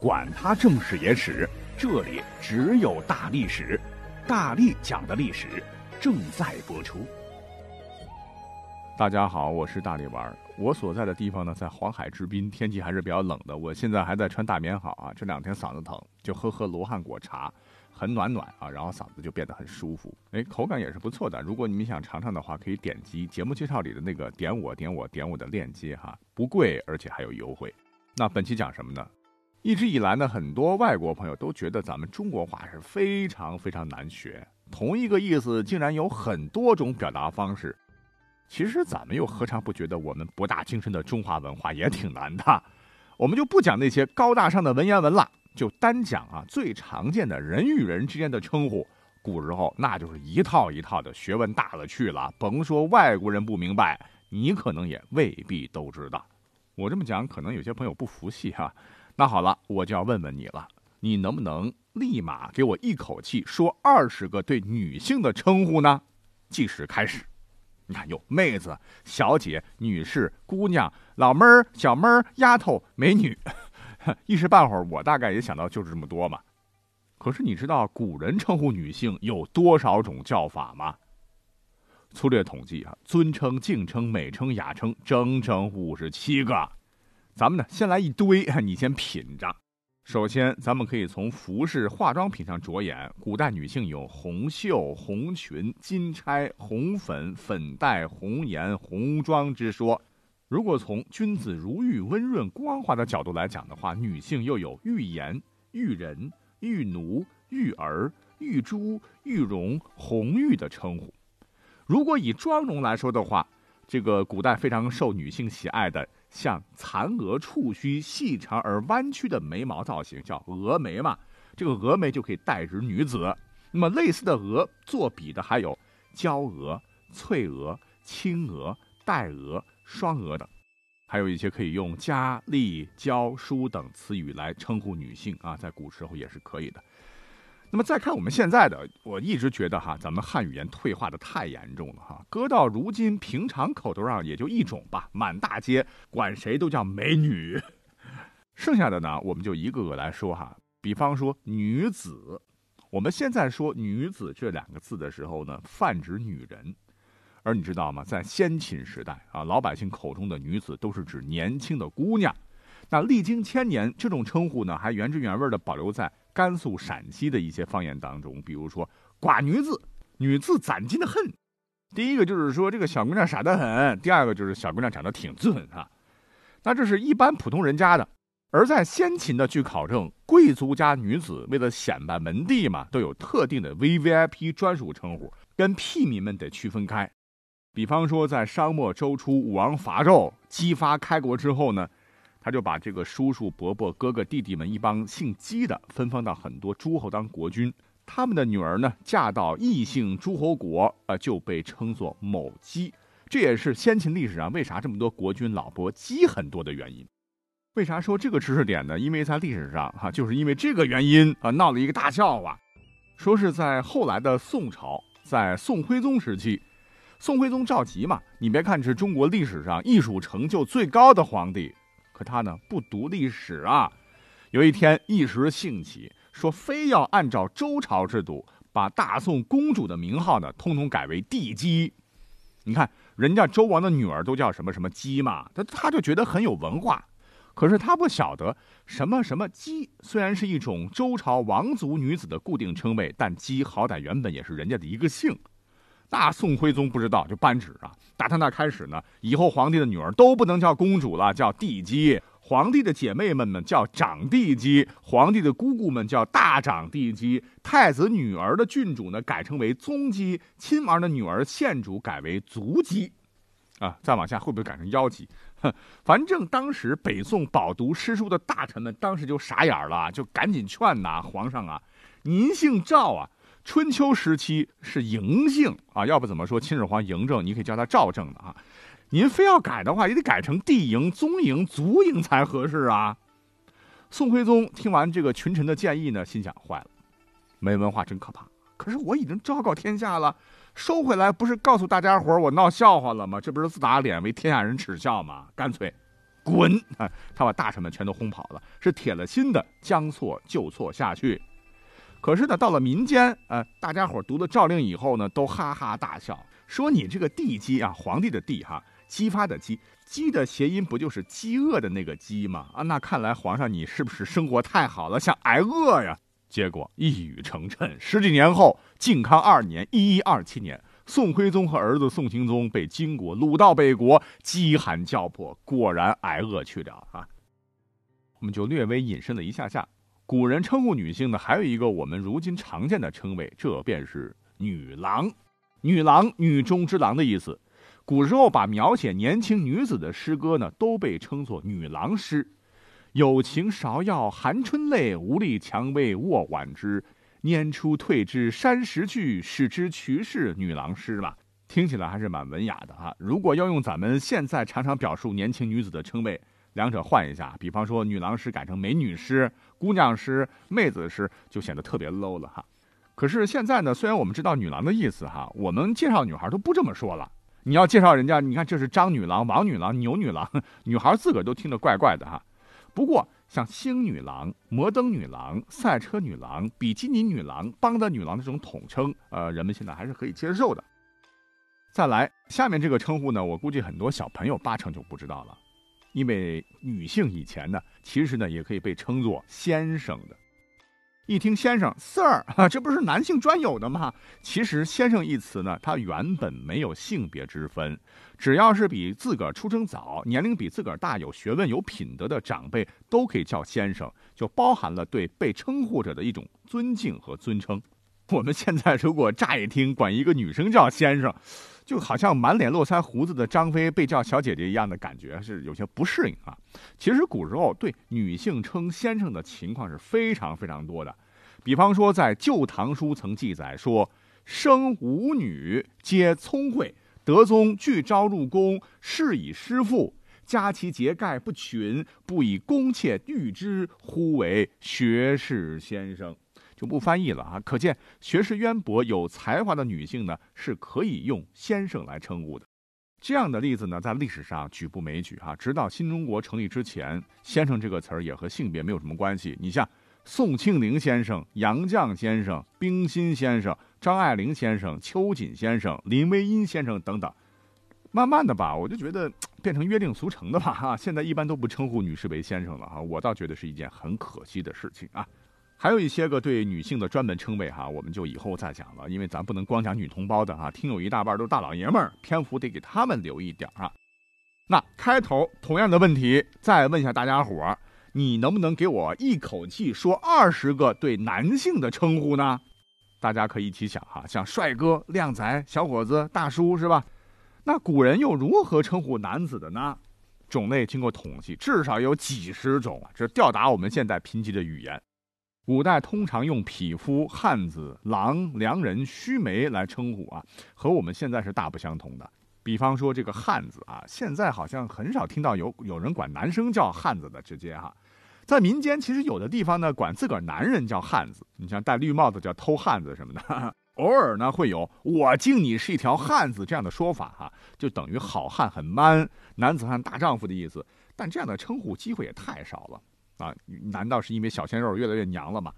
管他正史野史，这里只有大历史，大力讲的历史正在播出。大家好，我是大力丸。我所在的地方呢，在黄海之滨，天气还是比较冷的。我现在还在穿大棉袄啊，这两天嗓子疼，就喝喝罗汉果茶，很暖暖啊，然后嗓子就变得很舒服。哎，口感也是不错的。如果你们想尝尝的话，可以点击节目介绍里的那个点我点我点我的链接哈，不贵，而且还有优惠。那本期讲什么呢？一直以来呢，很多外国朋友都觉得咱们中国话是非常非常难学，同一个意思竟然有很多种表达方式。其实咱们又何尝不觉得我们博大精深的中华文化也挺难的？我们就不讲那些高大上的文言文了，就单讲啊最常见的人与人之间的称呼。古时候那就是一套一套的学问大了去了，甭说外国人不明白，你可能也未必都知道。我这么讲，可能有些朋友不服气哈。那好了，我就要问问你了，你能不能立马给我一口气说二十个对女性的称呼呢？计时开始。你看，有妹子、小姐、女士、姑娘、老妹儿、小妹儿、丫头、美女，一时半会儿我大概也想到就是这么多嘛。可是你知道古人称呼女性有多少种叫法吗？粗略统计啊，尊称、敬称、美称、雅称，整整五十七个。咱们呢，先来一堆，你先品着。首先，咱们可以从服饰、化妆品上着眼。古代女性有红袖、红裙、金钗、红粉、粉黛、红颜、红妆之说。如果从君子如玉、温润光滑的角度来讲的话，女性又有玉颜、玉人、玉奴、玉儿、玉珠、玉容、红玉的称呼。如果以妆容来说的话，这个古代非常受女性喜爱的。像蚕蛾触须、细长而弯曲的眉毛造型，叫蛾眉嘛。这个蛾眉就可以代指女子。那么类似的蛾作比的还有娇蛾、翠蛾、青蛾、黛蛾、双蛾等，还有一些可以用佳丽、娇淑等词语来称呼女性啊，在古时候也是可以的。那么再看我们现在的，我一直觉得哈，咱们汉语言退化的太严重了哈。搁到如今，平常口头上也就一种吧，满大街管谁都叫美女。剩下的呢，我们就一个个来说哈。比方说女子，我们现在说女子这两个字的时候呢，泛指女人。而你知道吗？在先秦时代啊，老百姓口中的女子都是指年轻的姑娘。那历经千年，这种称呼呢，还原汁原味的保留在。甘肃、陕西的一些方言当中，比如说“寡女子”，女字攒金的很。第一个就是说这个小姑娘傻得很，第二个就是小姑娘长得挺俊啊。那这是一般普通人家的，而在先秦的据考证，贵族家女子为了显摆门第嘛，都有特定的 V V I P 专属称呼，跟屁民们得区分开。比方说，在商末周初，武王伐纣姬发开国之后呢。他就把这个叔叔、伯伯、哥哥、弟弟们一帮姓姬的分封到很多诸侯当国君，他们的女儿呢嫁到异姓诸侯国，呃，就被称作某姬。这也是先秦历史上为啥这么多国君老婆姬很多的原因。为啥说这个知识点呢？因为在历史上哈，就是因为这个原因啊，闹了一个大笑话。说是在后来的宋朝，在宋徽宗时期，宋徽宗赵佶嘛，你别看是中国历史上艺术成就最高的皇帝。可他呢不读历史啊，有一天一时兴起，说非要按照周朝制度，把大宋公主的名号呢通通改为帝姬。你看人家周王的女儿都叫什么什么姬嘛，他他就觉得很有文化。可是他不晓得什么什么姬，虽然是一种周朝王族女子的固定称谓，但姬好歹原本也是人家的一个姓。那宋徽宗不知道，就颁旨啊！打他那开始呢，以后皇帝的女儿都不能叫公主了，叫帝姬；皇帝的姐妹们呢叫长帝姬；皇帝的姑姑们叫大长帝姬；太子女儿的郡主呢改称为宗姬；亲王的女儿县主改为族姬。啊，再往下会不会改成妖姬？哼，反正当时北宋饱读诗书的大臣们当时就傻眼了，就赶紧劝呐，皇上啊，您姓赵啊。春秋时期是嬴姓啊，要不怎么说秦始皇嬴政，你可以叫他赵政的啊。您非要改的话，也得改成帝嬴、宗嬴、族嬴才合适啊。宋徽宗听完这个群臣的建议呢，心想：坏了，没文化真可怕。可是我已经昭告天下了，收回来不是告诉大家伙我闹笑话了吗？这不是自打脸为天下人耻笑吗？干脆滚！啊，他把大臣们全都轰跑了，是铁了心的将错就错下去。可是呢，到了民间，呃，大家伙读了诏令以后呢，都哈哈大笑，说你这个地鸡啊，皇帝的帝哈，激发的姬，姬的谐音不就是饥饿的那个饥吗？啊，那看来皇上你是不是生活太好了，想挨饿呀？结果一语成谶，十几年后，靖康二年（一一二七年），宋徽宗和儿子宋钦宗被金国掳到北国，饥寒交迫，果然挨饿去了啊。我们就略微隐身了一下下。古人称呼女性呢，还有一个我们如今常见的称谓，这便是女郎。女郎，女中之郎的意思。古时候把描写年轻女子的诗歌呢，都被称作女郎诗。有情芍药含春泪，无力蔷薇卧晚枝。拈出退之山石去，使之渠是女郎诗了。听起来还是蛮文雅的哈。如果要用咱们现在常常表述年轻女子的称谓。两者换一下，比方说女郎诗改成美女诗、姑娘诗、妹子诗，就显得特别 low 了哈。可是现在呢，虽然我们知道女郎的意思哈，我们介绍女孩都不这么说了。你要介绍人家，你看这是张女郎、王女郎、牛女郎，女孩自个儿都听得怪怪的哈。不过像星女郎、摩登女郎、赛车女郎、比基尼女郎、邦德女郎这种统称，呃，人们现在还是可以接受的。再来，下面这个称呼呢，我估计很多小朋友八成就不知道了。因为女性以前呢，其实呢也可以被称作先生的。一听先生，Sir 啊，这不是男性专有的吗？其实先生一词呢，它原本没有性别之分，只要是比自个儿出生早、年龄比自个儿大、有学问、有品德的长辈，都可以叫先生，就包含了对被称呼者的一种尊敬和尊称。我们现在如果乍一听管一个女生叫先生，就好像满脸络腮胡子的张飞被叫小姐姐一样的感觉，是有些不适应啊。其实古时候对女性称先生的情况是非常非常多的，比方说在《旧唐书》曾记载说：“生五女，皆聪慧，德宗俱招入宫，是以师父，加其节盖不群，不以宫妾御之，呼为学士先生。”就不翻译了啊！可见学识渊博、有才华的女性呢，是可以用先生来称呼的。这样的例子呢，在历史上举不枚举啊。直到新中国成立之前，先生这个词儿也和性别没有什么关系。你像宋庆龄先生、杨绛先生、冰心先生、张爱玲先生、秋瑾先生、林徽因先生等等，慢慢的吧，我就觉得 变成约定俗成的吧哈。现在一般都不称呼女士为先生了哈，我倒觉得是一件很可惜的事情啊。还有一些个对女性的专门称谓哈，我们就以后再讲了，因为咱不能光讲女同胞的哈，听友一大半都是大老爷们儿，篇幅得给他们留一点啊。那开头同样的问题，再问一下大家伙儿，你能不能给我一口气说二十个对男性的称呼呢？大家可以一起想哈，像帅哥、靓仔、小伙子、大叔是吧？那古人又如何称呼男子的呢？种类经过统计，至少有几十种啊，这吊打我们现在贫瘠的语言。古代通常用匹夫、汉子、郎、良人、须眉来称呼啊，和我们现在是大不相同的。比方说这个汉子啊，现在好像很少听到有有人管男生叫汉子的，直接哈。在民间，其实有的地方呢，管自个儿男人叫汉子，你像戴绿帽子叫偷汉子什么的。偶尔呢，会有我敬你是一条汉子这样的说法哈，就等于好汉很 man，男子汉大丈夫的意思。但这样的称呼机会也太少了。啊，难道是因为小鲜肉越来越娘了吗？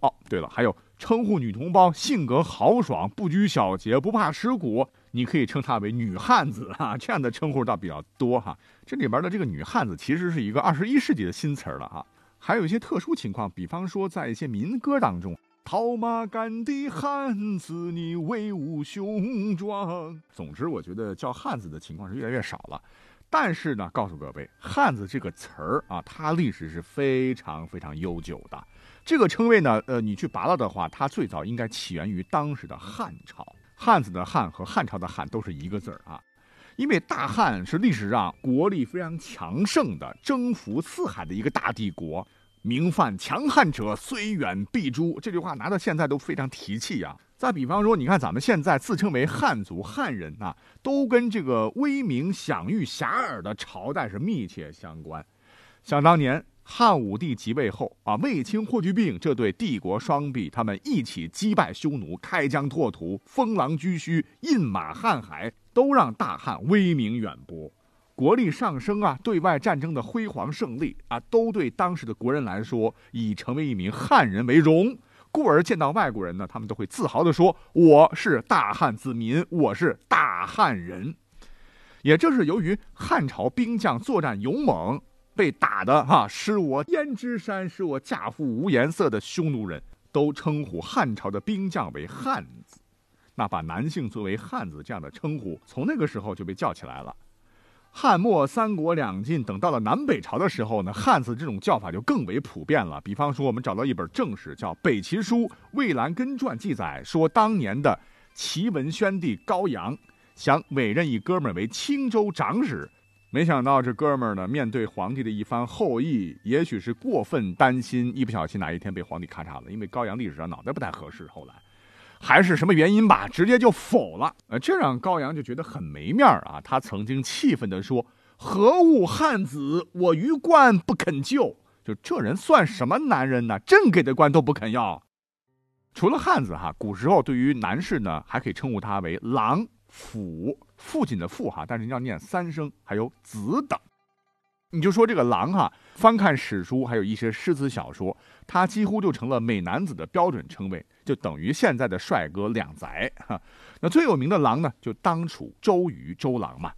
哦，对了，还有称呼女同胞性格豪爽、不拘小节、不怕吃苦，你可以称她为女汉子啊。这样的称呼倒比较多哈。这里边的这个女汉子其实是一个二十一世纪的新词了哈。还有一些特殊情况，比方说在一些民歌当中，“套马杆的汉子，你威武雄壮。”总之，我觉得叫汉子的情况是越来越少了。但是呢，告诉各位，汉子这个词儿啊，它历史是非常非常悠久的。这个称谓呢，呃，你去拔了的话，它最早应该起源于当时的汉朝。汉子的汉和汉朝的汉都是一个字儿啊。因为大汉是历史上国力非常强盛的、征服四海的一个大帝国。名犯强汉者，虽远必诛。这句话拿到现在都非常提气啊。再比方说，你看咱们现在自称为汉族汉人啊，都跟这个威名享誉遐迩的朝代是密切相关。想当年汉武帝即位后啊，卫青、霍去病这对帝国双璧，他们一起击败匈奴，开疆拓土，封狼居胥，印马瀚海，都让大汉威名远播。国力上升啊，对外战争的辉煌胜利啊，都对当时的国人来说已成为一名汉人为荣。故而见到外国人呢，他们都会自豪地说：“我是大汉子民，我是大汉人。”也正是由于汉朝兵将作战勇猛，被打的哈使我胭脂山，使我嫁妇无颜色的匈奴人都称呼汉朝的兵将为汉子。那把男性作为汉子这样的称呼，从那个时候就被叫起来了。汉末三国两晋，等到了南北朝的时候呢，汉字这种叫法就更为普遍了。比方说，我们找到一本正史，叫《北齐书·魏兰根传》，记载说，当年的齐文宣帝高阳想委任一哥们儿为青州长史，没想到这哥们儿呢，面对皇帝的一番厚意，也许是过分担心，一不小心哪一天被皇帝咔嚓了，因为高阳历史上脑袋不太合适，后来。还是什么原因吧，直接就否了。呃，这让高阳就觉得很没面啊。他曾经气愤地说：“何物汉子，我于官不肯就。”就这人算什么男人呢？朕给的官都不肯要。除了汉子哈，古时候对于男士呢，还可以称呼他为郎、父，父亲的父哈，但是要念三声，还有子等。你就说这个狼哈，翻看史书，还有一些诗词小说，他几乎就成了美男子的标准称谓，就等于现在的帅哥两载哈。那最有名的狼呢，就当属周瑜周郎嘛。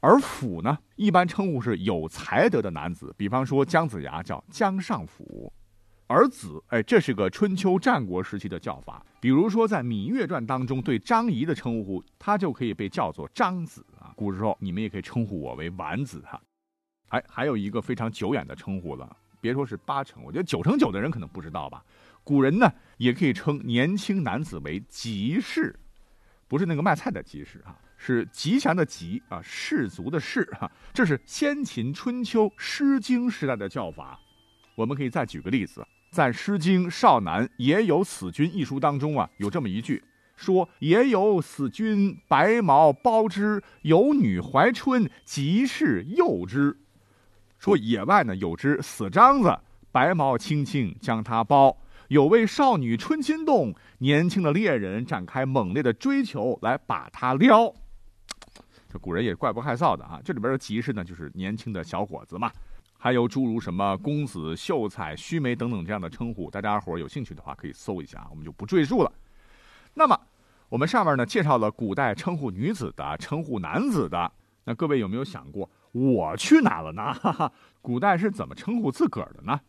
而辅呢，一般称呼是有才德的男子，比方说姜子牙叫姜尚辅。而子，哎，这是个春秋战国时期的叫法。比如说在《芈月传》当中对张仪的称呼，他就可以被叫做张子啊。古时候你们也可以称呼我为丸子哈。还还有一个非常久远的称呼了，别说是八成，我觉得九成九的人可能不知道吧。古人呢也可以称年轻男子为吉士，不是那个卖菜的吉士啊，是吉祥的吉啊，士族的士哈。这是先秦春秋《诗经》时代的叫法。我们可以再举个例子，在《诗经·少男也有死君》一书当中啊，有这么一句说：“也有死君，白毛包之，有女怀春，吉士诱之。”说野外呢有只死獐子，白毛青青将它包。有位少女春心动，年轻的猎人展开猛烈的追求来把它撩。这古人也怪不害臊的啊！这里边的吉士呢，就是年轻的小伙子嘛。还有诸如什么公子、秀才、须眉等等这样的称呼，大家伙有兴趣的话可以搜一下，我们就不赘述了。那么我们上面呢介绍了古代称呼女子的、称呼男子的，那各位有没有想过？我去哪了呢？哈哈，古代是怎么称呼自个儿的呢？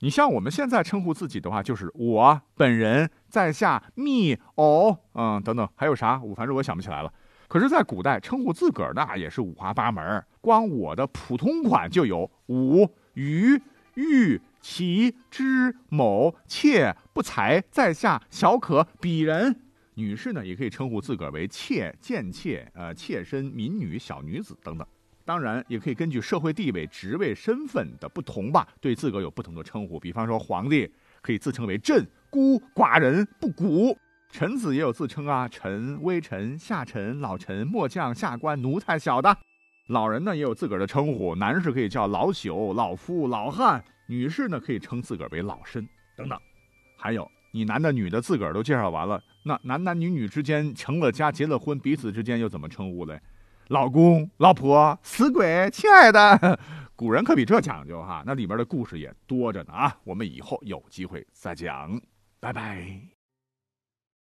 你像我们现在称呼自己的话，就是我本人在下 me 哦，嗯等等，还有啥？我反正我想不起来了。可是，在古代称呼自个儿那也是五花八门，光我的普通款就有吾、余、玉、其、之、某、妾、不才、在下、小可、鄙人。女士呢，也可以称呼自个儿为妾、贱妾、呃妾身、民女、小女子等等。当然，也可以根据社会地位、职位、身份的不同吧，对自个儿有不同的称呼。比方说，皇帝可以自称为朕、孤、寡人、不古；臣子也有自称啊，臣、微臣、下臣、老臣、末将、下官、奴才、小的；老人呢，也有自个儿的称呼，男士可以叫老朽、老夫、老汉；女士呢，可以称自个儿为老身等等。还有，你男的、女的自个儿都介绍完了，那男男女女之间成了家、结了婚，彼此之间又怎么称呼嘞？老公、老婆、死鬼、亲爱的，古人可比这讲究哈。那里边的故事也多着呢啊，我们以后有机会再讲，拜拜。